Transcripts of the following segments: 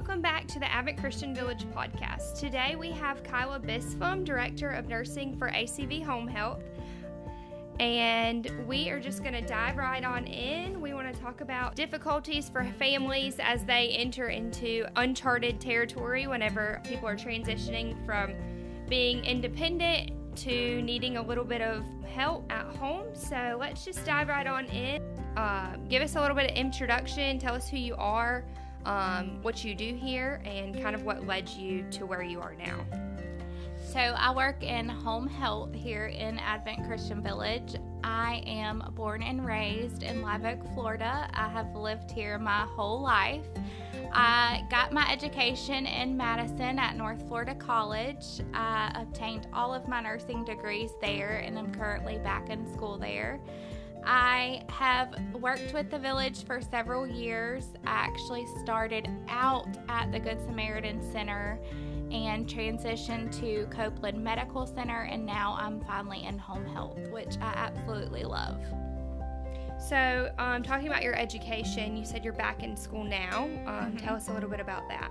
Welcome back to the Advent Christian Village podcast. Today we have Kyla Bispham, Director of Nursing for ACV Home Health. And we are just going to dive right on in. We want to talk about difficulties for families as they enter into uncharted territory whenever people are transitioning from being independent to needing a little bit of help at home. So let's just dive right on in. Uh, give us a little bit of introduction. Tell us who you are um, what you do here, and kind of what led you to where you are now. So, I work in home health here in Advent Christian Village. I am born and raised in Live Oak, Florida. I have lived here my whole life. I got my education in Madison at North Florida College. I obtained all of my nursing degrees there and I'm currently back in school there. I have worked with the village for several years. I actually started out at the Good Samaritan Center and transitioned to Copeland Medical Center, and now I'm finally in home health, which I absolutely love. So, um, talking about your education, you said you're back in school now. Um, mm-hmm. Tell us a little bit about that.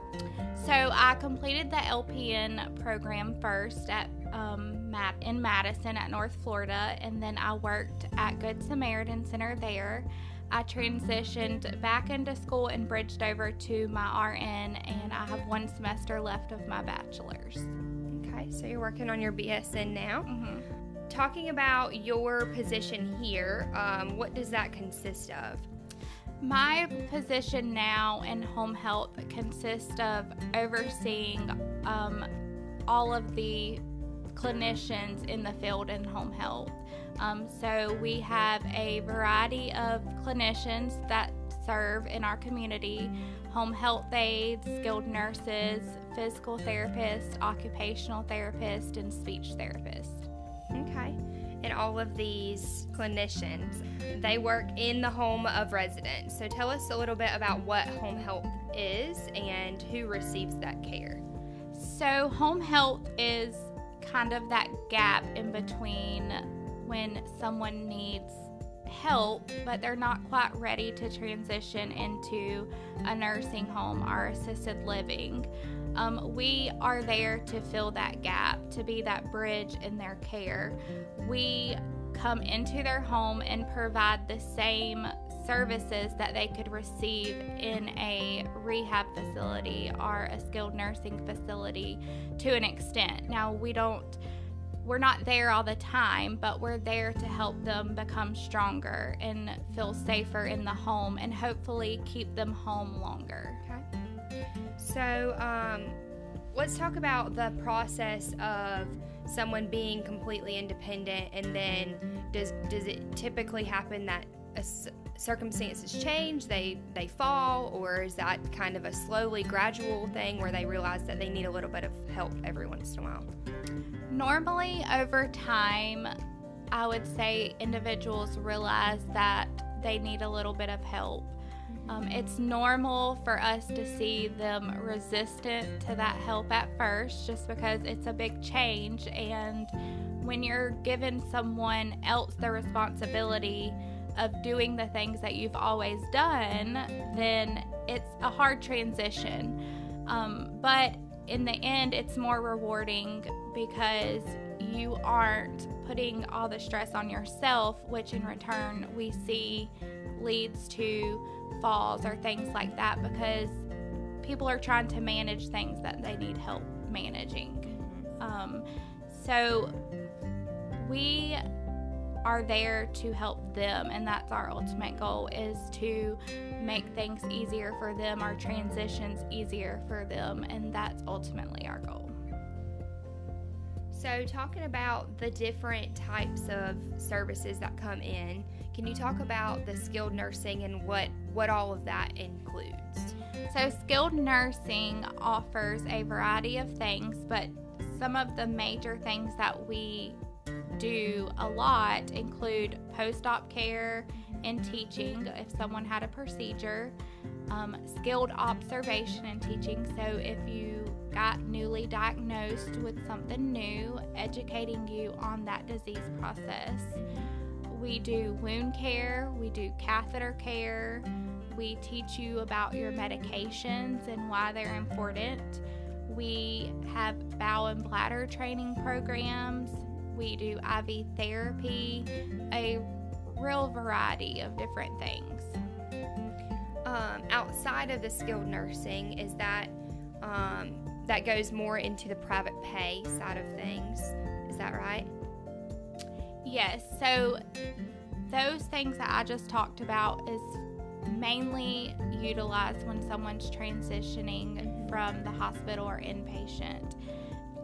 So, I completed the LPN program first at um, in Madison at North Florida, and then I worked at Good Samaritan Center there. I transitioned back into school and bridged over to my RN, and I have one semester left of my bachelor's. Okay, so you're working on your BSN now. Mm-hmm. Talking about your position here, um, what does that consist of? My position now in home health consists of overseeing um, all of the clinicians in the field in home health. Um, so we have a variety of clinicians that serve in our community home health aides, skilled nurses, physical therapists, occupational therapists, and speech therapists. Okay. And all of these clinicians, they work in the home of residents. So tell us a little bit about what home health is and who receives that care. So, home health is kind of that gap in between when someone needs help, but they're not quite ready to transition into a nursing home or assisted living. Um, we are there to fill that gap, to be that bridge in their care. We come into their home and provide the same services that they could receive in a rehab facility or a skilled nursing facility to an extent. Now, we don't we're not there all the time, but we're there to help them become stronger and feel safer in the home and hopefully keep them home longer. Okay. So, um, let's talk about the process of someone being completely independent and then does does it typically happen that a, circumstances change, they they fall, or is that kind of a slowly gradual thing where they realize that they need a little bit of help every once in a while? Normally, over time, I would say individuals realize that they need a little bit of help. Um, it's normal for us to see them resistant to that help at first just because it's a big change. And when you're giving someone else the responsibility, of doing the things that you've always done, then it's a hard transition. Um, but in the end, it's more rewarding because you aren't putting all the stress on yourself, which in return we see leads to falls or things like that because people are trying to manage things that they need help managing. Um, so we are there to help them and that's our ultimate goal is to make things easier for them our transitions easier for them and that's ultimately our goal. So talking about the different types of services that come in can you talk about the skilled nursing and what what all of that includes? So skilled nursing offers a variety of things but some of the major things that we do a lot include post op care and teaching if someone had a procedure, um, skilled observation and teaching. So, if you got newly diagnosed with something new, educating you on that disease process. we do wound care, we do catheter care, we teach you about your medications and why they're important. We have bowel and bladder training programs. We do IV therapy, a real variety of different things. Um, outside of the skilled nursing, is that um, that goes more into the private pay side of things? Is that right? Yes. So those things that I just talked about is mainly utilized when someone's transitioning from the hospital or inpatient.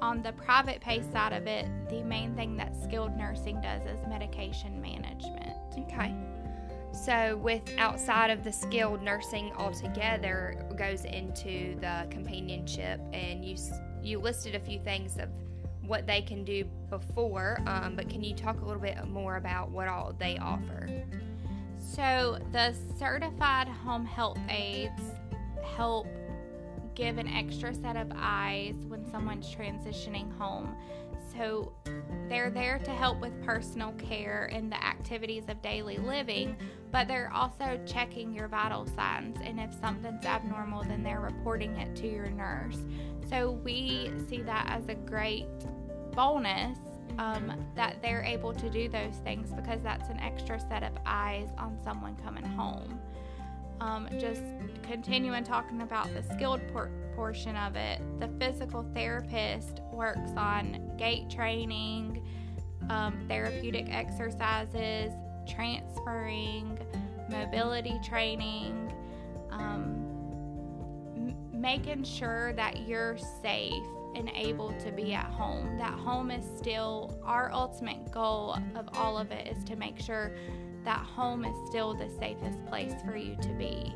On the private pay side of it, the main thing that skilled nursing does is medication management. Okay. So, with outside of the skilled nursing altogether, goes into the companionship, and you you listed a few things of what they can do before, um, but can you talk a little bit more about what all they offer? So, the certified home health aides help give an extra set of eyes when someone's transitioning home. So, they're there to help with personal care and the activities of daily living, but they're also checking your vital signs. And if something's abnormal, then they're reporting it to your nurse. So, we see that as a great bonus um, that they're able to do those things because that's an extra set of eyes on someone coming home. Um, just continuing talking about the skilled por- portion of it, the physical therapist works on gait training, um, therapeutic exercises, transferring, mobility training, um, m- making sure that you're safe and able to be at home. That home is still our ultimate goal of all of it is to make sure that home is still the safest place for you to be.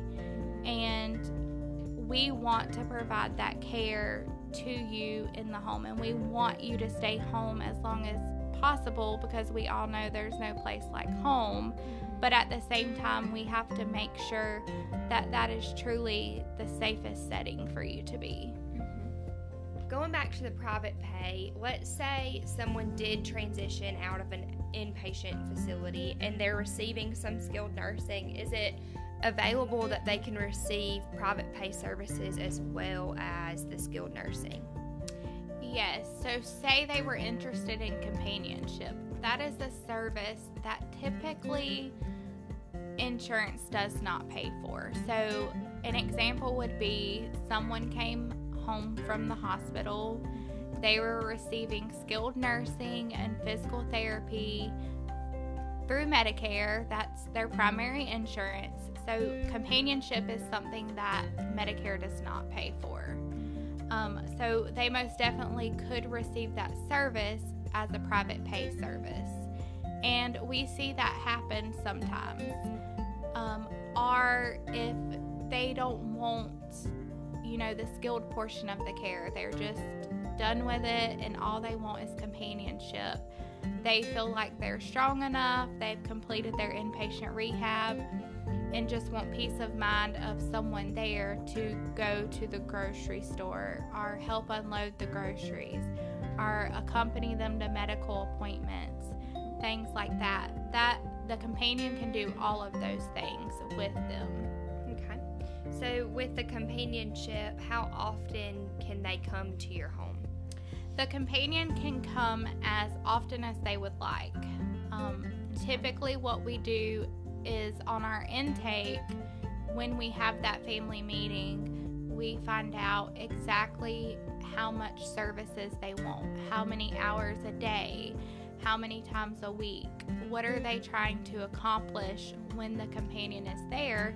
And we want to provide that care to you in the home and we want you to stay home as long as possible because we all know there's no place like home. But at the same time we have to make sure that that is truly the safest setting for you to be. Mm-hmm. Going back to the private pay, let's say someone did transition out of an inpatient facility and they're receiving some skilled nursing. Is it available that they can receive private pay services as well as the skilled nursing? Yes. So, say they were interested in companionship. That is a service that typically insurance does not pay for. So, an example would be someone came home from the hospital. They were receiving skilled nursing and physical therapy through Medicare. That's their primary insurance. So, companionship is something that Medicare does not pay for. Um, so, they most definitely could receive that service as a private pay service. And we see that happen sometimes. Um, or if they don't want you know, the skilled portion of the care. They're just done with it and all they want is companionship. They feel like they're strong enough, they've completed their inpatient rehab, and just want peace of mind of someone there to go to the grocery store or help unload the groceries or accompany them to medical appointments, things like that. That the companion can do all of those things with them. Okay. So, with the companionship, how often can they come to your home? The companion can come as often as they would like. Um, typically, what we do is on our intake, when we have that family meeting, we find out exactly how much services they want, how many hours a day, how many times a week, what are they trying to accomplish when the companion is there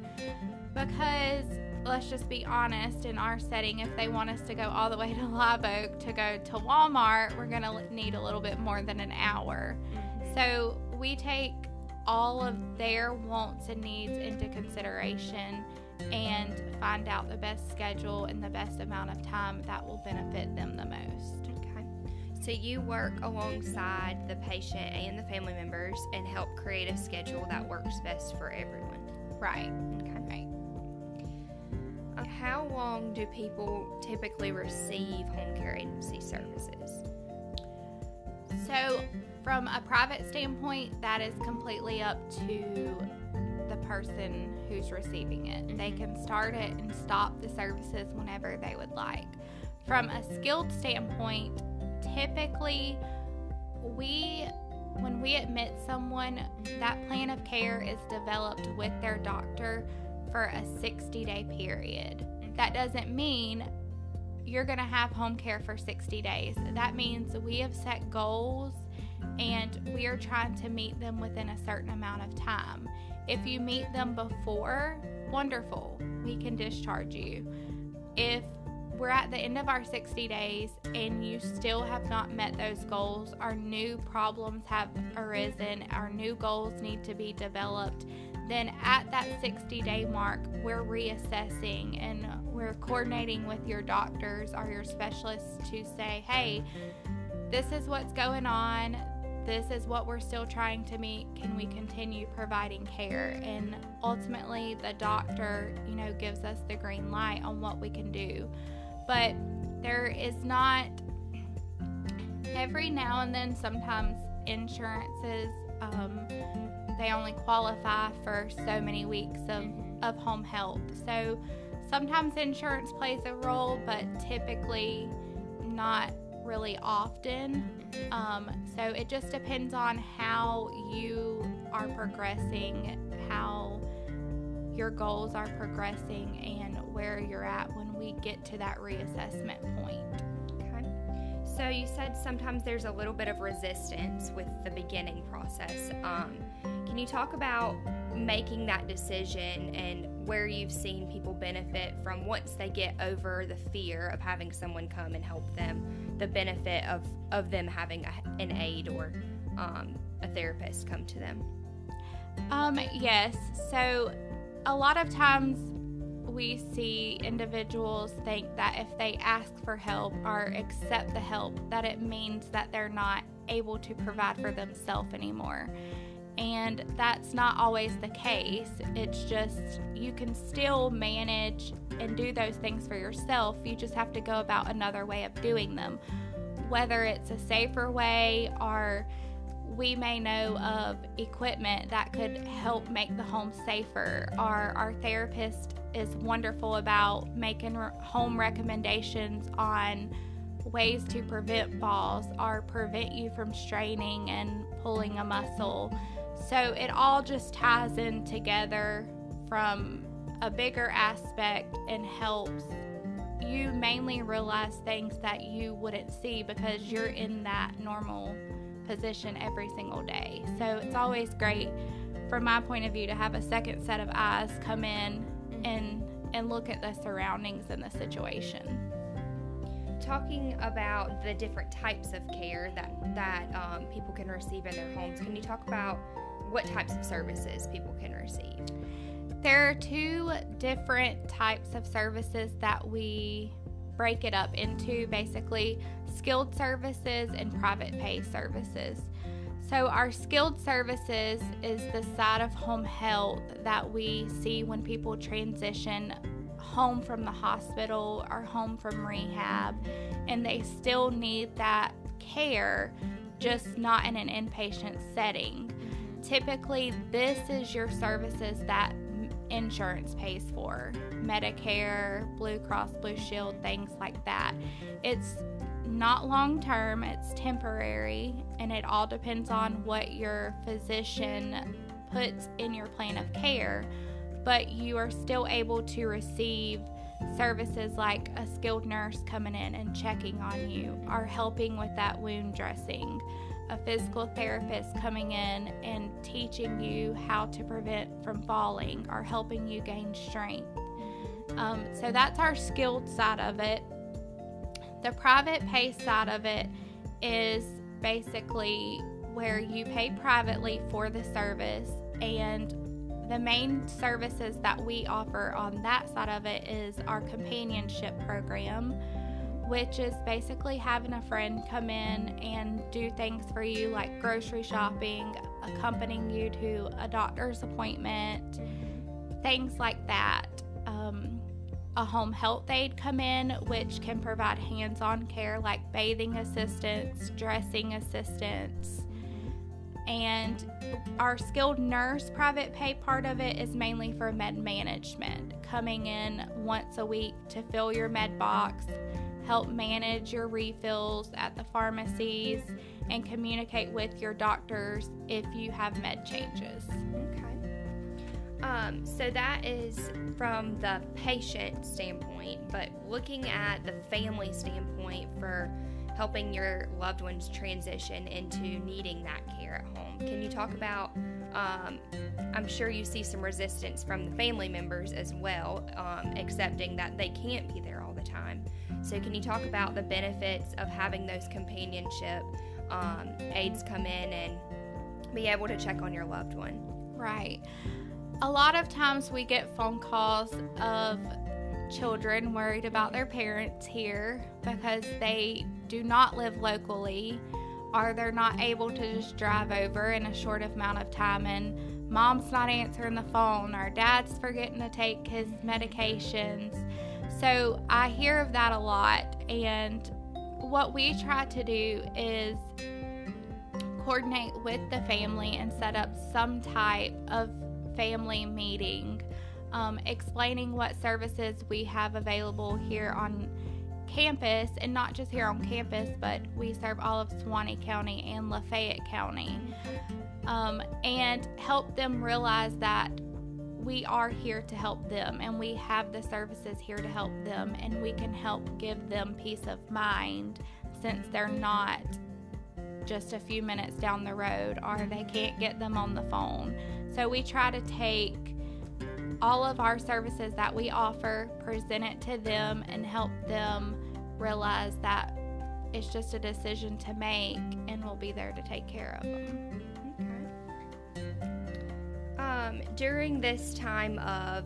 because let's just be honest in our setting if they want us to go all the way to live oak to go to walmart we're going to need a little bit more than an hour. Mm-hmm. so we take all of their wants and needs into consideration and find out the best schedule and the best amount of time that will benefit them the most. Okay. So you work alongside the patient and the family members and help create a schedule that works best for everyone. Right. Okay how long do people typically receive home care agency services? So, From a private standpoint, that is completely up to the person who's receiving it. Mm-hmm. They can start it and stop the services whenever they would like. From a skilled standpoint, typically we when we admit someone, that plan of care is developed with their doctor for a 60 day period. That doesn't mean you're going to have home care for 60 days. That means we have set goals and we are trying to meet them within a certain amount of time. If you meet them before, wonderful, we can discharge you. If we're at the end of our 60 days and you still have not met those goals, our new problems have arisen, our new goals need to be developed, then at that 60 day mark, we're reassessing and we're coordinating with your doctors or your specialists to say, hey, this is what's going on. This is what we're still trying to meet. Can we continue providing care? And ultimately, the doctor, you know, gives us the green light on what we can do but there is not every now and then sometimes insurances um, they only qualify for so many weeks of, of home health. So sometimes insurance plays a role but typically not really often. Um, so it just depends on how you are progressing how your goals are progressing and where you're at when we get to that reassessment point. Okay. So you said sometimes there's a little bit of resistance with the beginning process. Um, can you talk about making that decision and where you've seen people benefit from once they get over the fear of having someone come and help them, the benefit of, of them having a, an aide or um, a therapist come to them? Um, yes. So a lot of times we see individuals think that if they ask for help or accept the help, that it means that they're not able to provide for themselves anymore. And that's not always the case. It's just you can still manage and do those things for yourself. You just have to go about another way of doing them. Whether it's a safer way or we may know of equipment that could help make the home safer, or our therapist is wonderful about making home recommendations on ways to prevent falls or prevent you from straining and pulling a muscle. So it all just ties in together from a bigger aspect and helps you mainly realize things that you wouldn't see because you're in that normal position every single day. So it's always great from my point of view to have a second set of eyes come in and and look at the surroundings and the situation. Talking about the different types of care that that um, people can receive in their homes, can you talk about what types of services people can receive? There are two different types of services that we break it up into basically skilled services and private pay services. So, our skilled services is the side of home health that we see when people transition home from the hospital or home from rehab, and they still need that care, just not in an inpatient setting. Typically, this is your services that insurance pays for Medicare, Blue Cross Blue Shield, things like that. It's not long term, it's temporary, and it all depends on what your physician puts in your plan of care. But you are still able to receive services like a skilled nurse coming in and checking on you, or helping with that wound dressing, a physical therapist coming in and teaching you how to prevent from falling, or helping you gain strength. Um, so that's our skilled side of it. The private pay side of it is basically where you pay privately for the service and the main services that we offer on that side of it is our companionship program, which is basically having a friend come in and do things for you like grocery shopping, accompanying you to a doctor's appointment, things like that. A home health aide come in, which can provide hands on care like bathing assistance, dressing assistance, and our skilled nurse private pay part of it is mainly for med management, coming in once a week to fill your med box, help manage your refills at the pharmacies, and communicate with your doctors if you have med changes. Okay. Um, so that is from the patient standpoint, but looking at the family standpoint for helping your loved ones transition into needing that care at home. Can you talk about? Um, I'm sure you see some resistance from the family members as well, um, accepting that they can't be there all the time. So, can you talk about the benefits of having those companionship um, aides come in and be able to check on your loved one? Right. A lot of times we get phone calls of children worried about their parents here because they do not live locally or they're not able to just drive over in a short amount of time and mom's not answering the phone or dad's forgetting to take his medications. So I hear of that a lot and what we try to do is coordinate with the family and set up some type of family meeting um, explaining what services we have available here on campus, and not just here on campus, but we serve all of Suwannee County and Lafayette County, um, and help them realize that we are here to help them and we have the services here to help them, and we can help give them peace of mind since they're not just a few minutes down the road or they can't get them on the phone. So we try to take all of our services that we offer, present it to them, and help them realize that it's just a decision to make and we'll be there to take care of them. Okay. Um, during this time of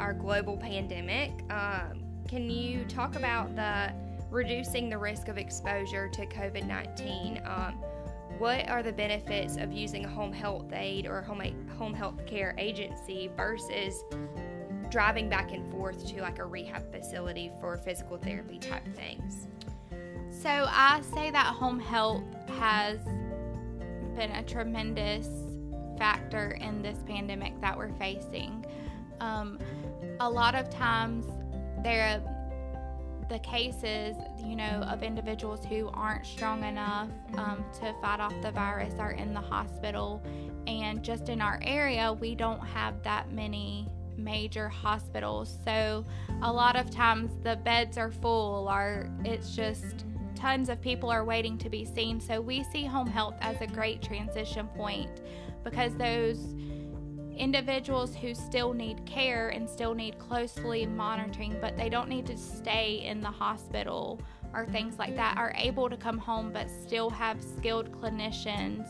our global pandemic, um, can you talk about the reducing the risk of exposure to COVID 19? Um, what are the benefits of using a home health aide or home home health care agency versus driving back and forth to like a rehab facility for physical therapy type things? So I say that home health has been a tremendous factor in this pandemic that we're facing. Um, a lot of times there the cases, you know, of individuals who aren't strong enough um, to fight off the virus are in the hospital. And just in our area, we don't have that many major hospitals. So a lot of times the beds are full, or it's just tons of people are waiting to be seen. So we see home health as a great transition point because those individuals who still need care and still need closely monitoring, but they don't need to stay in the hospital or things like that, are able to come home but still have skilled clinicians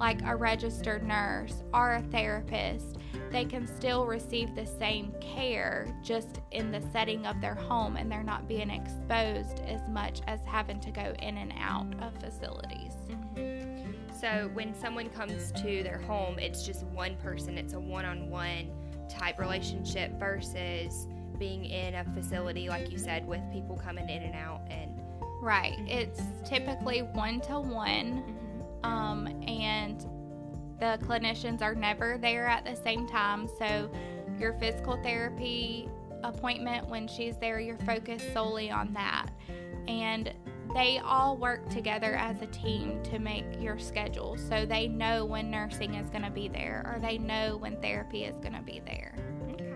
like a registered nurse or a therapist. They can still receive the same care just in the setting of their home and they're not being exposed as much as having to go in and out of facilities. Mm-hmm. So when someone comes to their home, it's just one person, it's a one on one type relationship versus being in a facility, like you said, with people coming in and out. And right, it's typically one to one, um, and the clinicians are never there at the same time. So your physical therapy appointment, when she's there, you're focused solely on that. And they all work together as a team to make your schedule so they know when nursing is going to be there or they know when therapy is going to be there. Okay.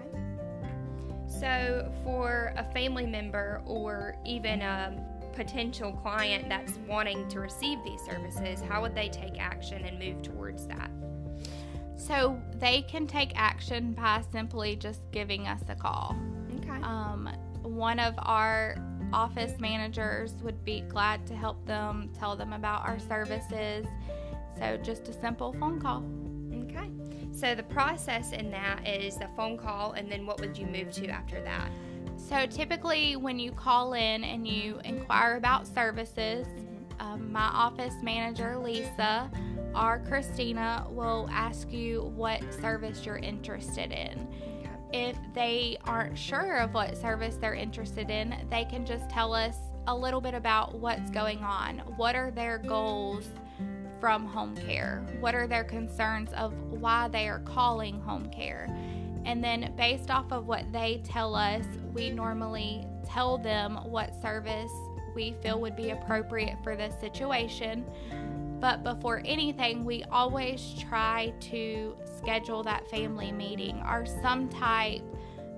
So, for a family member or even a potential client that's wanting to receive these services, how would they take action and move towards that? So, they can take action by simply just giving us a call. Okay. Um, one of our office managers would be glad to help them, tell them about our services. So, just a simple phone call. Okay. So, the process in that is the phone call, and then what would you move to after that? So, typically, when you call in and you inquire about services, mm-hmm. um, my office manager, Lisa, or Christina will ask you what service you're interested in if they aren't sure of what service they're interested in, they can just tell us a little bit about what's going on. What are their goals from home care? What are their concerns of why they are calling home care? And then, based off of what they tell us, we normally tell them what service we feel would be appropriate for this situation. But before anything, we always try to schedule that family meeting or some type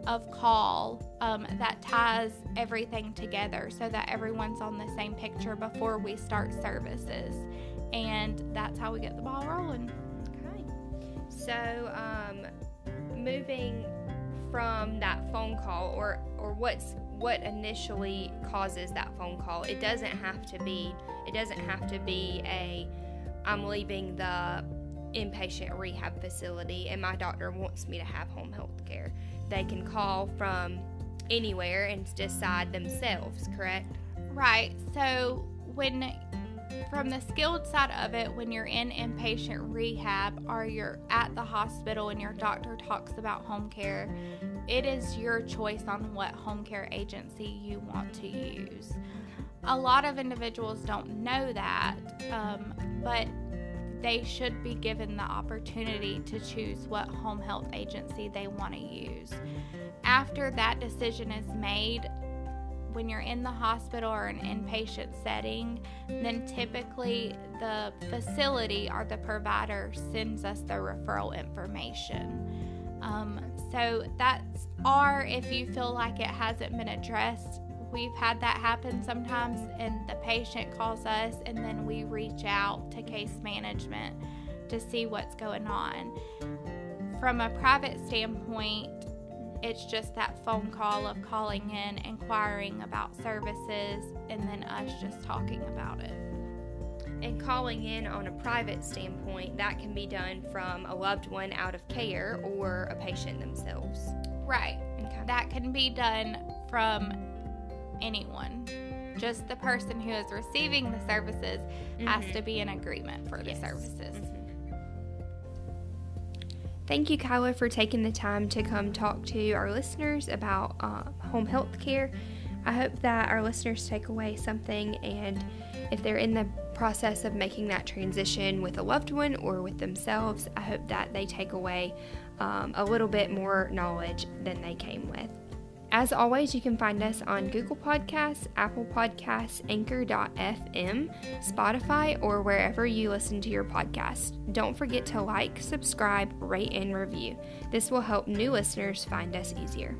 of call um, that ties everything together so that everyone's on the same picture before we start services. And that's how we get the ball rolling. Okay. So, um, moving from that phone call or or what's what initially causes that phone call. It doesn't have to be it doesn't have to be a i'm leaving the inpatient rehab facility and my doctor wants me to have home health care. They can call from anywhere and decide themselves correct? Right so when from the skilled side of it, when you're in inpatient rehab or you're at the hospital and your doctor talks about home care, it is your choice on what home care agency you want to use. A lot of individuals don't know that, um, but they should be given the opportunity to choose what home health agency they want to use. After that decision is made, when you're in the hospital or an inpatient setting, then typically the facility or the provider sends us the referral information. Um, so that's, or if you feel like it hasn't been addressed, we've had that happen sometimes, and the patient calls us, and then we reach out to case management to see what's going on. From a private standpoint, it's just that phone call of calling in, inquiring about services, and then us just talking about it. And calling in on a private standpoint, that can be done from a loved one out of care or a patient themselves. Right. Okay. That can be done from anyone. Just the person who is receiving the services mm-hmm. has to be in agreement for the yes. services. Mm-hmm. Thank you, Kyla, for taking the time to come talk to our listeners about uh, home health care. I hope that our listeners take away something, and if they're in the process of making that transition with a loved one or with themselves, I hope that they take away um, a little bit more knowledge than they came with. As always, you can find us on Google Podcasts, Apple Podcasts, Anchor.fm, Spotify, or wherever you listen to your podcast. Don't forget to like, subscribe, rate, and review. This will help new listeners find us easier.